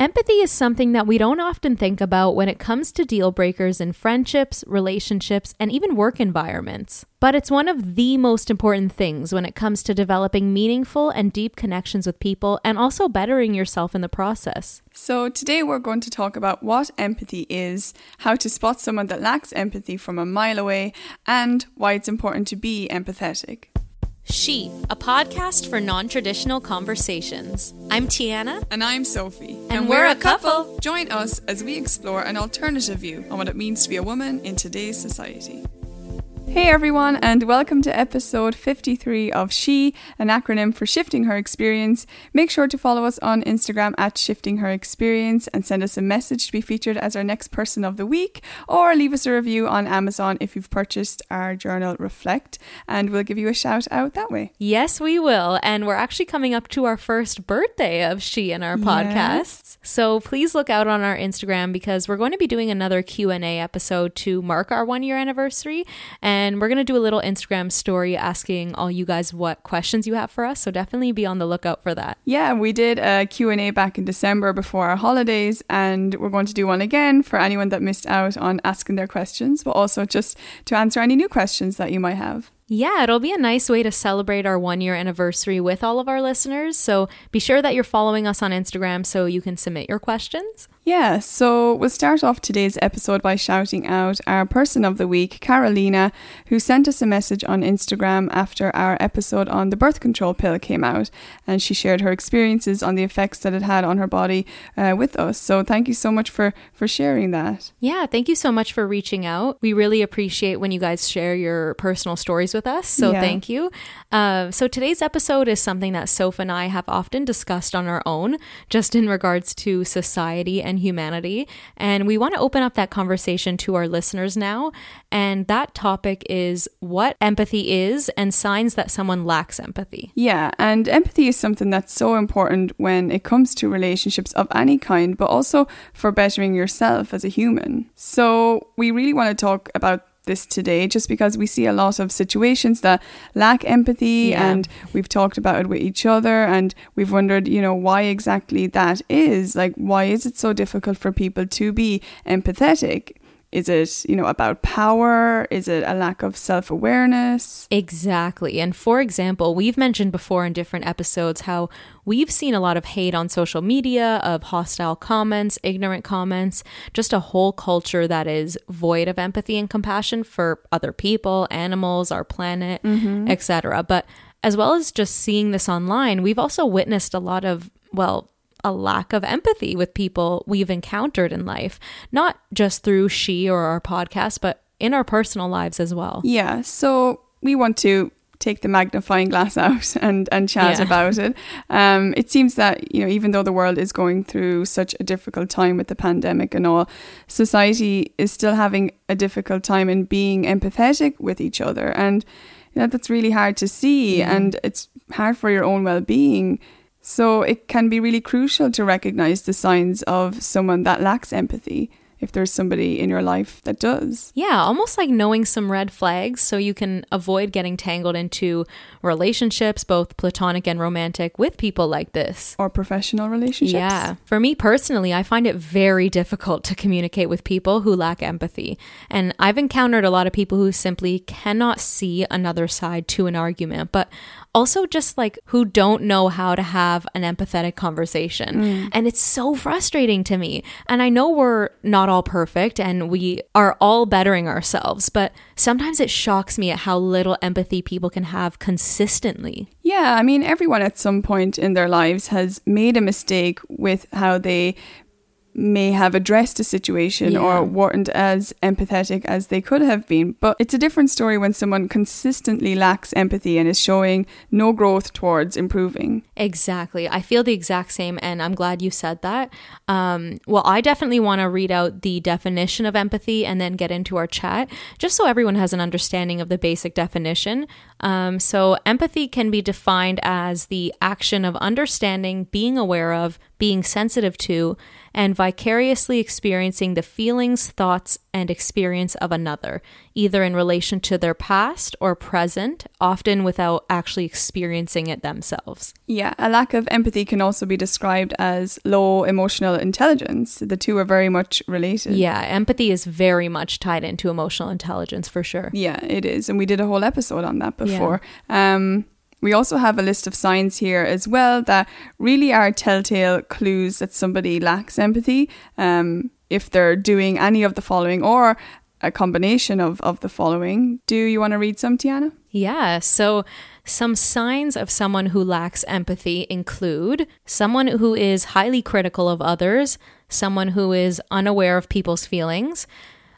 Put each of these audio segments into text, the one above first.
Empathy is something that we don't often think about when it comes to deal breakers in friendships, relationships, and even work environments. But it's one of the most important things when it comes to developing meaningful and deep connections with people and also bettering yourself in the process. So, today we're going to talk about what empathy is, how to spot someone that lacks empathy from a mile away, and why it's important to be empathetic. She, a podcast for non traditional conversations. I'm Tiana. And I'm Sophie. And, we're, a couple. Join us as we explore an alternative view on what it means to be a woman in today's society. Hey everyone, and welcome to episode 53 of She, an acronym for Shifting Her Experience. Make sure to follow us on Instagram at Shifting Her Experience and send us a message to be featured as our next person of the week, or leave us a review on Amazon if you've purchased our journal Reflect, and we'll give you a shout out that way. Yes, we will. And we're actually coming up to our first birthday of She in our podcasts. Yes. So please look out on our Instagram because we're going to be doing another Q&A episode to mark our 1 year anniversary and and we're going to do a little Instagram story asking all you guys what questions you have for us. So definitely be on the lookout for that. Yeah, we did a Q&A back in December before our holidays and we're going to do one again for anyone that missed out on asking their questions, but also just to answer any new questions that you might have. Yeah, it'll be a nice way to celebrate our one year anniversary with all of our listeners. So be sure that you're following us on Instagram so you can submit your questions. Yeah, so we'll start off today's episode by shouting out our person of the week, Carolina, who sent us a message on Instagram after our episode on the birth control pill came out. And she shared her experiences on the effects that it had on her body uh, with us. So thank you so much for, for sharing that. Yeah, thank you so much for reaching out. We really appreciate when you guys share your personal stories with us. So yeah. thank you. Uh, so today's episode is something that Soph and I have often discussed on our own, just in regards to society and humanity. And we want to open up that conversation to our listeners now. And that topic is what empathy is and signs that someone lacks empathy. Yeah, and empathy is something that's so important when it comes to relationships of any kind, but also for bettering yourself as a human. So we really want to talk about this today just because we see a lot of situations that lack empathy yeah. and we've talked about it with each other and we've wondered you know why exactly that is like why is it so difficult for people to be empathetic is it, you know, about power? Is it a lack of self awareness? Exactly. And for example, we've mentioned before in different episodes how we've seen a lot of hate on social media, of hostile comments, ignorant comments, just a whole culture that is void of empathy and compassion for other people, animals, our planet, mm-hmm. etc. But as well as just seeing this online, we've also witnessed a lot of, well, a lack of empathy with people we've encountered in life, not just through she or our podcast, but in our personal lives as well. Yeah. So we want to take the magnifying glass out and, and chat yeah. about it. Um, it seems that, you know, even though the world is going through such a difficult time with the pandemic and all, society is still having a difficult time in being empathetic with each other. And you know, that's really hard to see. Mm-hmm. And it's hard for your own well being so it can be really crucial to recognize the signs of someone that lacks empathy if there's somebody in your life that does. Yeah, almost like knowing some red flags so you can avoid getting tangled into relationships, both platonic and romantic, with people like this. Or professional relationships. Yeah. For me personally, I find it very difficult to communicate with people who lack empathy. And I've encountered a lot of people who simply cannot see another side to an argument. But also just like who don't know how to have an empathetic conversation. Mm. And it's so frustrating to me. And I know we're not all perfect and we are all bettering ourselves, but sometimes it shocks me at how little empathy people can have consistently. Yeah, I mean, everyone at some point in their lives has made a mistake with how they may have addressed a situation yeah. or weren't as empathetic as they could have been. But it's a different story when someone consistently lacks empathy and is showing no growth towards improving. Exactly. I feel the exact same, and I'm glad you said that. Um, well, I definitely want to read out the definition of empathy and then get into our chat, just so everyone has an understanding of the basic definition. Um, so, empathy can be defined as the action of understanding, being aware of, being sensitive to, and vicariously experiencing the feelings, thoughts, and experience of another, either in relation to their past or present, often without actually experiencing it themselves. Yeah, a lack of empathy can also be described as low emotional intelligence. The two are very much related. Yeah, empathy is very much tied into emotional intelligence for sure. Yeah, it is. And we did a whole episode on that before. Yeah. Um, we also have a list of signs here as well that really are telltale clues that somebody lacks empathy. Um, if they're doing any of the following or a combination of, of the following. Do you want to read some, Tiana? Yeah. So, some signs of someone who lacks empathy include someone who is highly critical of others, someone who is unaware of people's feelings,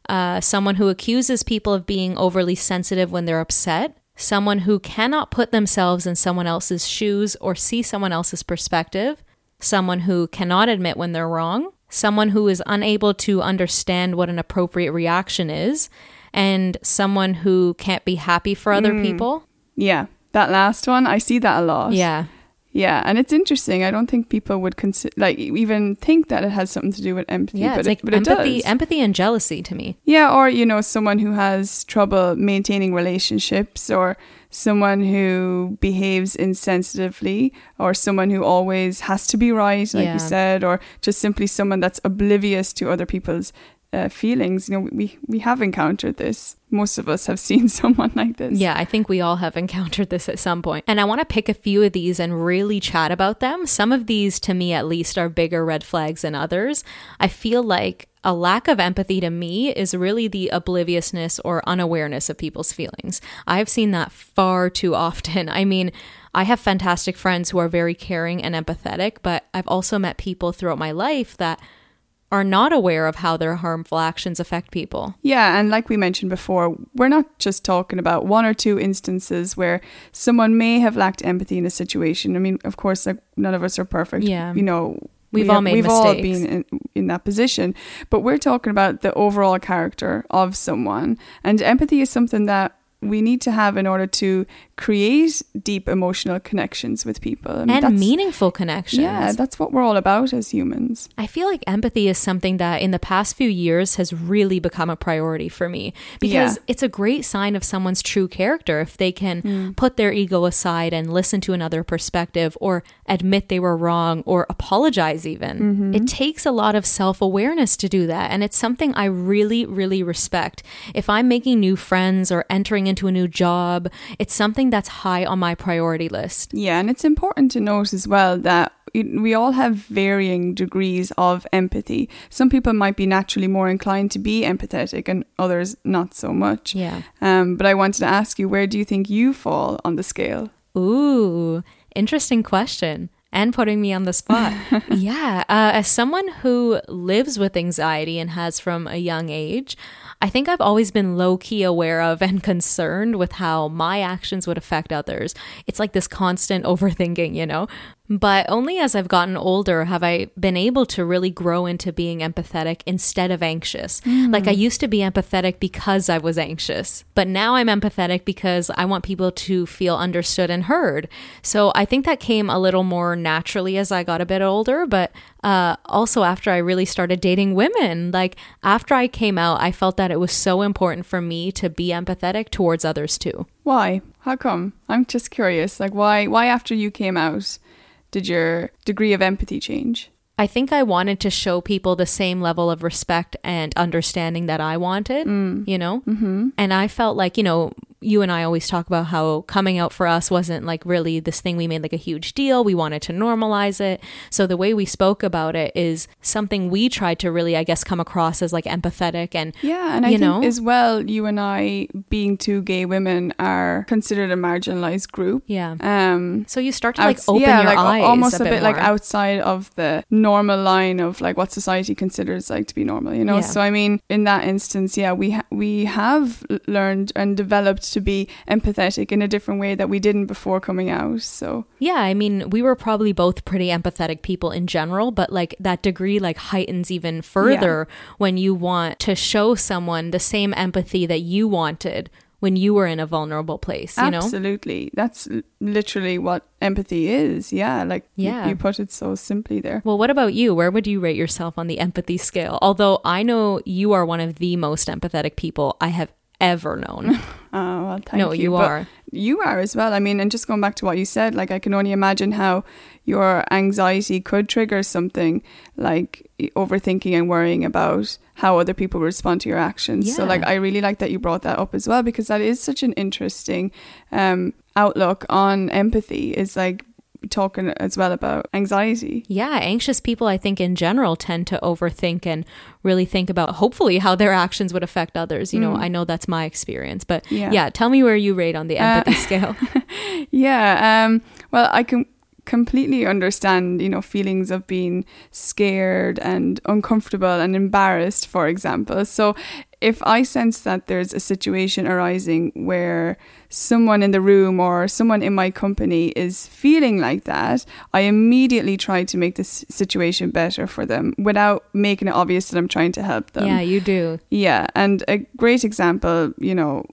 uh, someone who accuses people of being overly sensitive when they're upset, someone who cannot put themselves in someone else's shoes or see someone else's perspective, someone who cannot admit when they're wrong, someone who is unable to understand what an appropriate reaction is, and someone who can't be happy for other mm. people. Yeah, that last one, I see that a lot. Yeah. Yeah, and it's interesting. I don't think people would consider, like, even think that it has something to do with empathy. Yeah, but it's it, like empathy, empathy and jealousy to me. Yeah, or you know, someone who has trouble maintaining relationships, or someone who behaves insensitively, or someone who always has to be right, like yeah. you said, or just simply someone that's oblivious to other people's uh, feelings. You know, we we have encountered this. Most of us have seen someone like this. Yeah, I think we all have encountered this at some point. And I want to pick a few of these and really chat about them. Some of these, to me at least, are bigger red flags than others. I feel like a lack of empathy to me is really the obliviousness or unawareness of people's feelings. I've seen that far too often. I mean, I have fantastic friends who are very caring and empathetic, but I've also met people throughout my life that are not aware of how their harmful actions affect people. Yeah, and like we mentioned before, we're not just talking about one or two instances where someone may have lacked empathy in a situation. I mean, of course, like none of us are perfect. Yeah, you know. We've we all have, made we've mistakes. all been in, in that position, but we're talking about the overall character of someone, and empathy is something that we need to have in order to create deep emotional connections with people I mean, and meaningful connections. Yeah, that's what we're all about as humans. I feel like empathy is something that in the past few years has really become a priority for me because yeah. it's a great sign of someone's true character if they can mm. put their ego aside and listen to another perspective or admit they were wrong or apologize even. Mm-hmm. It takes a lot of self-awareness to do that and it's something I really really respect. If I'm making new friends or entering into a new job, it's something that's high on my priority list. Yeah, and it's important to note as well that we all have varying degrees of empathy. Some people might be naturally more inclined to be empathetic and others not so much. Yeah. Um, but I wanted to ask you, where do you think you fall on the scale? Ooh, interesting question and putting me on the spot. yeah. Uh, as someone who lives with anxiety and has from a young age, I think I've always been low key aware of and concerned with how my actions would affect others. It's like this constant overthinking, you know? But only as I've gotten older have I been able to really grow into being empathetic instead of anxious. Mm. Like I used to be empathetic because I was anxious, but now I'm empathetic because I want people to feel understood and heard. So I think that came a little more naturally as I got a bit older, but uh, also after I really started dating women. Like after I came out, I felt that it was so important for me to be empathetic towards others too. Why? How come? I'm just curious. Like why? Why after you came out? did your degree of empathy change? I think I wanted to show people the same level of respect and understanding that I wanted, mm. you know? Mm-hmm. And I felt like, you know, you and I always talk about how coming out for us wasn't like really this thing we made like a huge deal. We wanted to normalize it. So the way we spoke about it is something we tried to really, I guess, come across as like empathetic and yeah, and I you think know? as well, you and I being two gay women are considered a marginalized group. Yeah. Um. So you start to like open yeah, your like, eyes almost a, a bit, like outside of the normal line of like what society considers like to be normal. You know. Yeah. So I mean, in that instance, yeah, we ha- we have learned and developed to be empathetic in a different way that we didn't before coming out. So, yeah, I mean, we were probably both pretty empathetic people in general, but like that degree like heightens even further yeah. when you want to show someone the same empathy that you wanted when you were in a vulnerable place, you know? Absolutely. That's literally what empathy is. Yeah. Like you- Yeah. you, put it so simply there. Well, what about you? Where would you rate yourself on the empathy scale? Although I know you are one of the most empathetic people I have ever known. Oh, well, thank no, you. you are. You are as well. I mean, and just going back to what you said, like I can only imagine how your anxiety could trigger something like overthinking and worrying about how other people respond to your actions. So, like, I really like that you brought that up as well because that is such an interesting um, outlook on empathy. Is like talking as well about anxiety. Yeah, anxious people, I think, in general, tend to overthink and really think about hopefully how their actions would affect others. You know, I know that's my experience. But Mm. Yeah. yeah, tell me where you rate on the empathy scale. Yeah. Um, well, I can completely understand, you know, feelings of being scared and uncomfortable and embarrassed, for example. So if I sense that there's a situation arising where someone in the room or someone in my company is feeling like that, I immediately try to make this situation better for them without making it obvious that I'm trying to help them. yeah, you do. Yeah, and a great example, you know,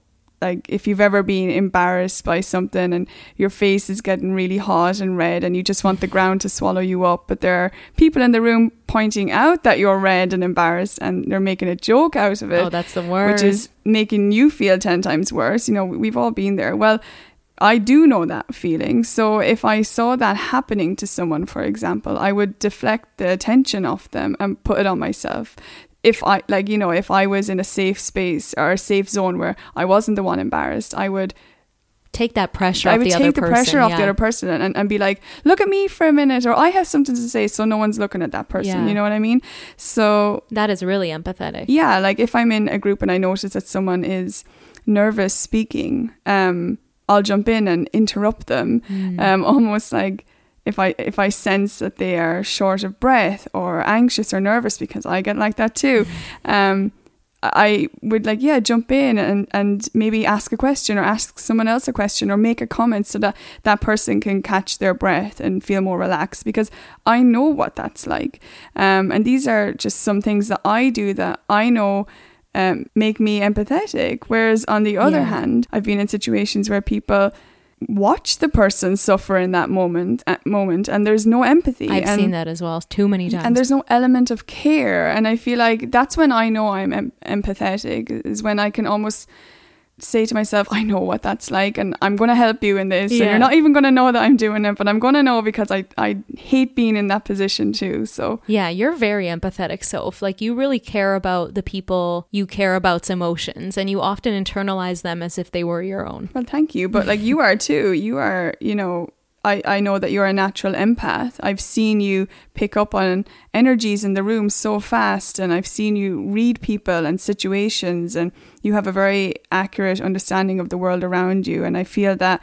like if you've ever been embarrassed by something and your face is getting really hot and red and you just want the ground to swallow you up, but there are people in the room pointing out that you're red and embarrassed and they're making a joke out of it, Oh, that's the worst. which is making you feel 10 times worse. You know, we've all been there. Well, I do know that feeling. So if I saw that happening to someone, for example, I would deflect the attention off them and put it on myself. If I, like, you know, if I was in a safe space or a safe zone where I wasn't the one embarrassed, I would, take that pressure I off would the take other the person. pressure off the other person and, and be like, look at me for a minute, or I have something to say, so no one's looking at that person. Yeah. You know what I mean? So That is really empathetic. yeah, like if I'm in a group and I notice that someone is nervous speaking, um, I'll jump in and interrupt them, Mm. um, almost like if I if I sense that they are short of breath or anxious or nervous because I get like that too. Um, I would like yeah jump in and and maybe ask a question or ask someone else a question or make a comment so that that person can catch their breath and feel more relaxed because I know what that's like um, and these are just some things that I do that I know um, make me empathetic whereas on the other Yeah. hand I've been in situations where people watch the person suffer in that moment at moment and there's no empathy I've and seen that as well too many times. and there's no element of care and i feel like that's when i know i'm em- empathetic is when i can almost say to myself i know what that's like and i'm going to help you in this and you're not even going to know that i'm doing it but i'm going to know because i i hate being in that position too so Yeah, you're very empathetic, Soph. Like you really care about the people you care about's emotions, and you often internalize them as if they were your own. well thank you but like you are too you are you know I, I know that you're a natural empath. I've seen you pick up on energies in the room so fast, and I've seen you read people and situations, and you have a very accurate understanding of the world around you. And I feel that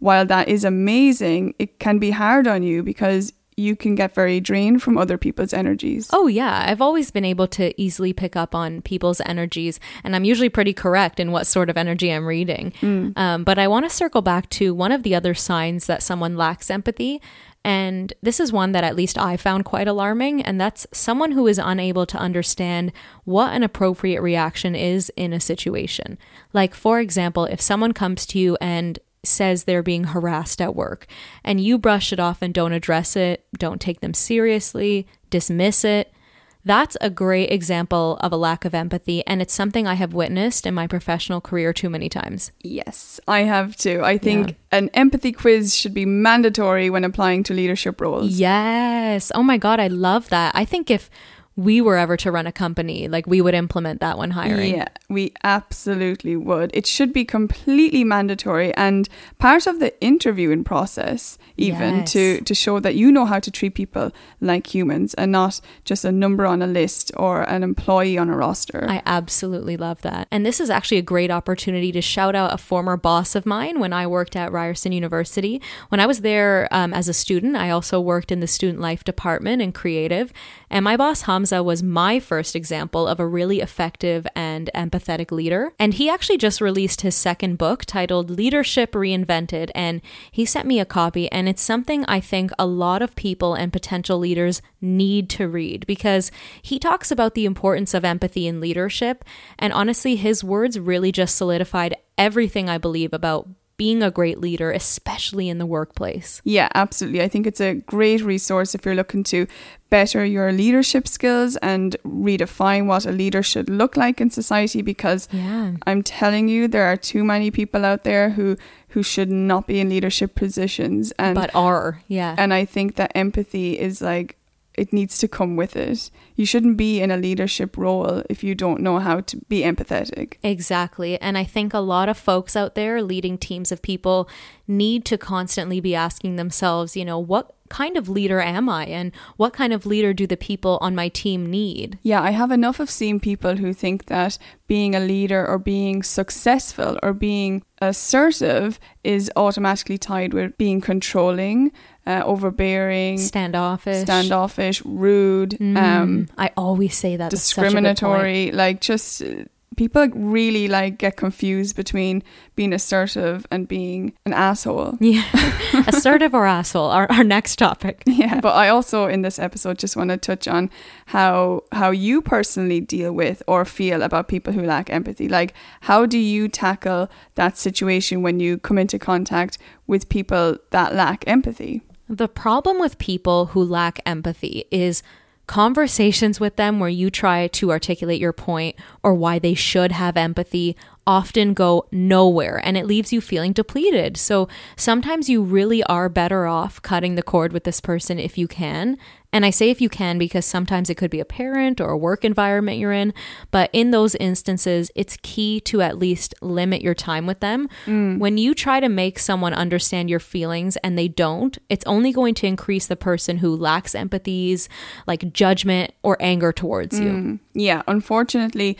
while that is amazing, it can be hard on you because you can get very drained from other people's energies. Oh, yeah. I've always been able to easily pick up on people's energies, and I'm usually pretty correct in what sort of energy I'm reading. Um, but I want to circle back to one of the other signs that someone lacks empathy. And this is one that at least I found quite alarming, and that's someone who is unable to understand what an appropriate reaction is in a situation. Like, for example, if someone comes to you and says they're being harassed at work and you brush it off and don't address it, don't take them seriously, dismiss it. That's a great example of a lack of empathy, and it's something I have witnessed in my professional career too many times. Yes, I have too. I think Yeah. an empathy quiz should be mandatory when applying to leadership roles. Yes. Oh my God, I love that. I think if we were ever to run a company, like we would implement that when hiring. Yeah, we absolutely would. It should be completely mandatory and part of the interviewing process, even Yes. to, to show that you know how to treat people like humans and not just a number on a list or an employee on a roster. I absolutely love that. And this is actually a great opportunity to shout out a former boss of mine when I worked at Ryerson University. When I was there um, as a student, I also worked in the student life department and creative. And my boss, Hamza, was my first example of a really effective and empathetic leader. And he actually just released his second book titled Leadership Reinvented. And he sent me a copy. And it's something I think a lot of people and potential leaders need to read because he talks about the importance of empathy in leadership. And honestly, his words really just solidified everything I believe about being a great leader, especially in the workplace. Yeah, absolutely. I think it's a great resource if you're looking to better your leadership skills and redefine what a leader should look like in society because Yeah. I'm telling you there are too many people out there who who should not be in leadership positions and But are, yeah. and I think that empathy is like it needs to come with it. You shouldn't be in a leadership role if you don't know how to be empathetic. Exactly. And I think a lot of folks out there leading teams of people need to constantly be asking themselves, you know, what kind of leader am I? And what kind of leader do the people on my team need? Yeah, I have enough of seeing people who think that being a leader or being successful or being assertive is automatically tied with being controlling, uh, overbearing, Standoffish. standoffish, rude, um, Mm, I always say that. That's such a good point. discriminatory. Like, just people really like get confused between being assertive and being an asshole. Yeah. Assertive or asshole, our, our next topic. Yeah. But I also in this episode just want to touch on how how you personally deal with or feel about people who lack empathy. Like how do you tackle that situation when you come into contact with people that lack empathy? The problem with people who lack empathy is conversations with them where you try to articulate your point or why they should have empathy often go nowhere and it leaves you feeling depleted. So sometimes you really are better off cutting the cord with this person if you can. And I say if you can because sometimes it could be a parent or a work environment you're in. But in those instances, it's key to at least limit your time with them. Mm. When you try to make someone understand your feelings and they don't, it's only going to increase the person who lacks empathies, like judgment or anger towards you. Mm. Yeah, unfortunately,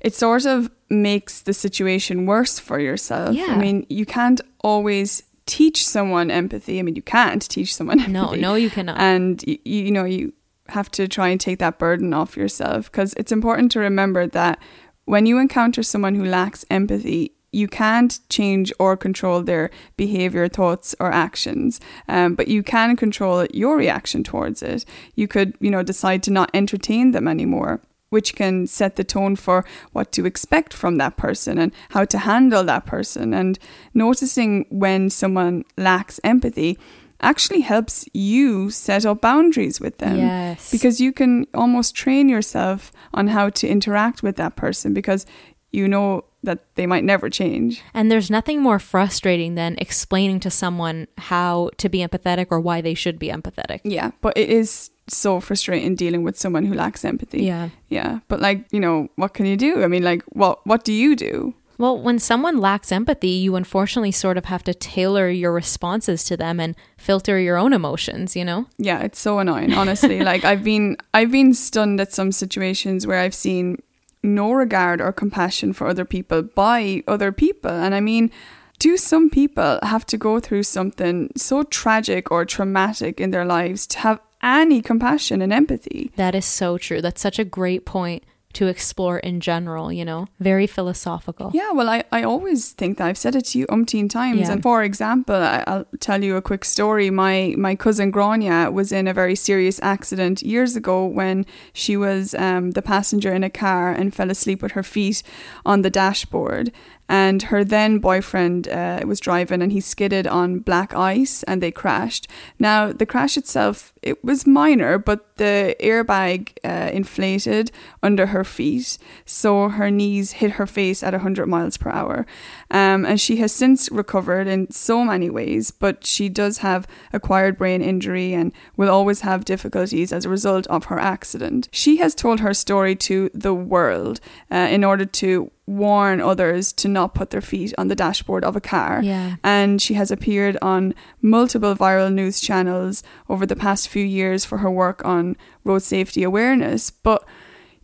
it sort of makes the situation worse for yourself. Yeah. I mean, you can't always teach someone empathy. I mean, you can't teach someone empathy. No, no, you cannot. and you, you know you have to try and take that burden off yourself because it's important to remember that when you encounter someone who lacks empathy you can't change or control their behavior thoughts or actions um, but you can control your reaction towards it you could you know decide to not entertain them anymore which can set the tone for what to expect from that person and how to handle that person. And noticing when someone lacks empathy actually helps you set up boundaries with them. Yes. Because you can almost train yourself on how to interact with that person because you know that they might never change. And there's nothing more frustrating than explaining to someone how to be empathetic or why they should be empathetic. Yeah, but it is so frustrating dealing with someone who lacks empathy. Yeah. Yeah, but like, you know, what can you do? I mean, like what what do you do? Well, when someone lacks empathy, you unfortunately sort of have to tailor your responses to them and filter your own emotions, you know? Yeah, it's so annoying, honestly. like I've been I've been stunned at some situations where I've seen no regard or compassion for other people by other people. And I mean, do some people have to go through something so tragic or traumatic in their lives to have any compassion and empathy? That is so true. That's such a great point to explore in general, you know? Very philosophical. Yeah, well, I, I always think that I've said it to you umpteen times. Yeah. And for example, I, I'll tell you a quick story. My my cousin Grania was in a very serious accident years ago when she was um, the passenger in a car and fell asleep with her feet on the dashboard. And her then boyfriend uh, was driving and he skidded on black ice and they crashed. Now, the crash itself, it was minor, but the airbag uh, inflated under her feet. So her knees hit her face at 100 miles per hour. Um, and she has since recovered in so many ways, but she does have acquired brain injury and will always have difficulties as a result of her accident. She has told her story to the world uh, in order to warn others to not put their feet on the dashboard of a car. Yeah. And she has appeared on multiple viral news channels over the past few years for her work on road safety awareness. But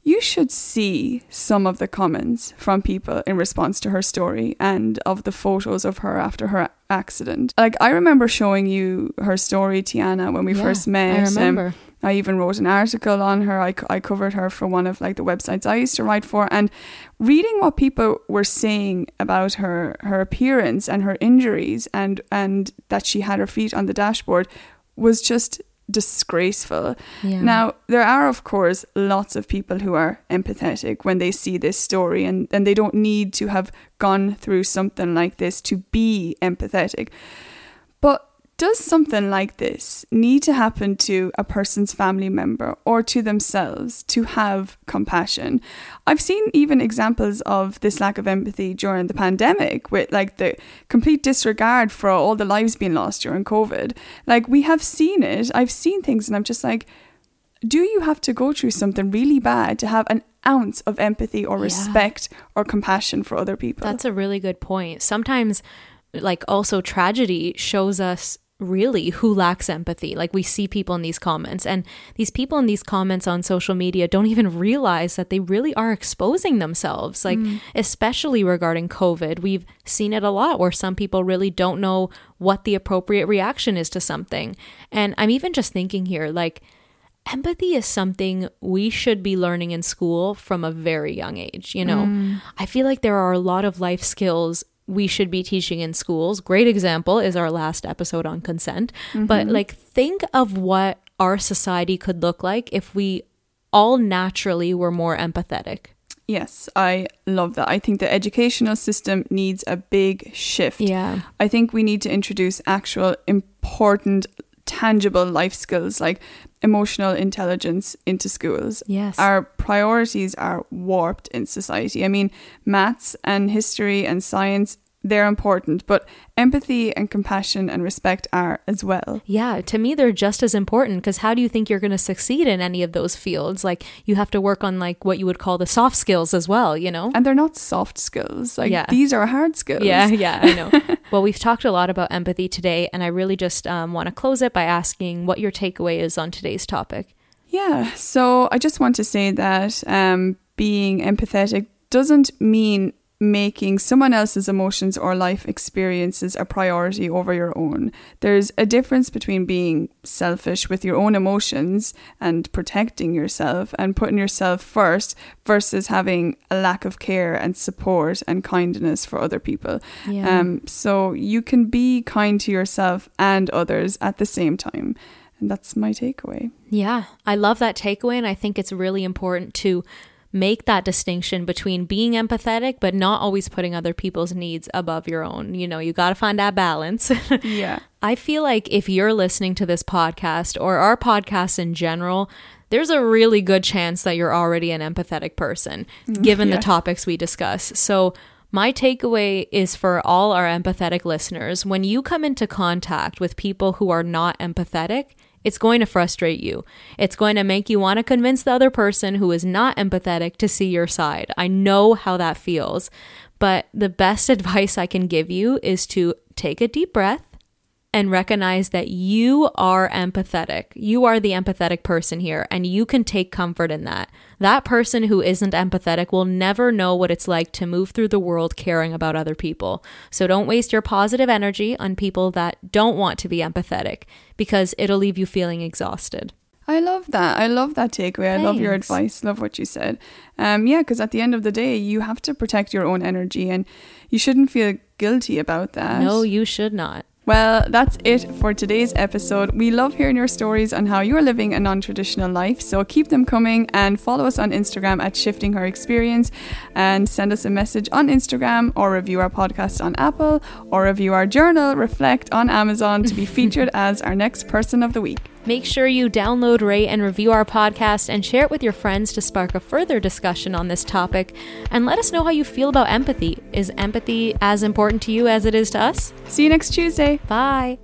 you should see some of the comments from people in response to her story and of the photos of her after her accident. Like, I remember showing you her story, Tiana, when we Yeah, first met. I Um, remember. I even wrote an article on her. I, I covered her for one of like the websites I used to write for, and reading what people were saying about her her appearance and her injuries, and and that she had her feet on the dashboard, was just disgraceful. Yeah. Now, there are, of course, lots of people who are empathetic when they see this story, and, and they don't need to have gone through something like this to be empathetic. But does something like this need to happen to a person's family member or to themselves to have compassion? I've seen even examples of this lack of empathy during the pandemic with like the complete disregard for all the lives being lost during COVID. Like we have seen it. I've seen things and I'm just like, do you have to go through something really bad to have an ounce of empathy or Yeah. respect or compassion for other people? That's a really good point. Sometimes, like, also tragedy shows us really who lacks empathy. Like, we see people in these comments, and these people in these comments on social media don't even realize that they really are exposing themselves. Like, mm. especially regarding COVID, we've seen it a lot where some people really don't know what the appropriate reaction is to something. And I'm even just thinking here, like, empathy is something we should be learning in school from a very young age you know mm. i feel like there are a lot of life skills we should be teaching in schools. Great example is our last episode on consent. But mm-hmm. like think of what our society could look like if we all naturally were more empathetic. Yes, I love that. I think the educational system needs a big shift. yeah. I think we need to introduce actual important, tangible life skills like emotional intelligence into schools. yes Our priorities are warped in society. I mean, maths and history and science, they're important, but empathy and compassion and respect are as well. Yeah, to me they're just as important because how do you think you're going to succeed in any of those fields? Like you have to work on like what you would call the soft skills as well, you know? And they're not soft skills. Like Yeah. these are hard skills. Yeah, yeah, I know. well, we've talked a lot about empathy today, and I really just um, want to close it by asking what your takeaway is on today's topic. Yeah. So I just want to say that um, being empathetic doesn't mean making someone else's emotions or life experiences a priority over your own. There's a difference between being selfish with your own emotions and protecting yourself and putting yourself first versus having a lack of care and support and kindness for other people. Yeah. Um, so you can be kind to yourself and others at the same time. And that's my takeaway. Yeah, I love that takeaway, and I think it's really important to make that distinction between being empathetic but not always putting other people's needs above your own. You know, you got to find that balance. Yeah. I feel like if you're listening to this podcast or our podcast in general, there's a really good chance that you're already an empathetic person, mm-hmm. given yeah. the topics we discuss. So, my takeaway is for all our empathetic listeners when you come into contact with people who are not empathetic, it's going to frustrate you. It's going to make you want to convince the other person who is not empathetic to see your side. I know how that feels. But the best advice I can give you is to take a deep breath and recognize that you are empathetic. You are the empathetic person here, and you can take comfort in that. That person who isn't empathetic will never know what it's like to move through the world caring about other people. So don't waste your positive energy on people that don't want to be empathetic because it'll leave you feeling exhausted. I love that. I love that takeaway. I love your advice. Love what you said. Um, yeah, because at the end of the day, you have to protect your own energy and you shouldn't feel guilty about that. No, you should not. Well, that's it for today's episode. We love hearing your stories on how you're living a non traditional life. So keep them coming and follow us on Instagram at Shifting Her Experience and send us a message on Instagram or review our podcast on Apple or review our journal, Reflect, on Amazon to be featured as our next person of the week. Make sure you download, rate, and review our podcast and share it with your friends to spark a further discussion on this topic. And let us know how you feel about empathy. Is empathy as important to you as it is to us? See you next Tuesday. Bye.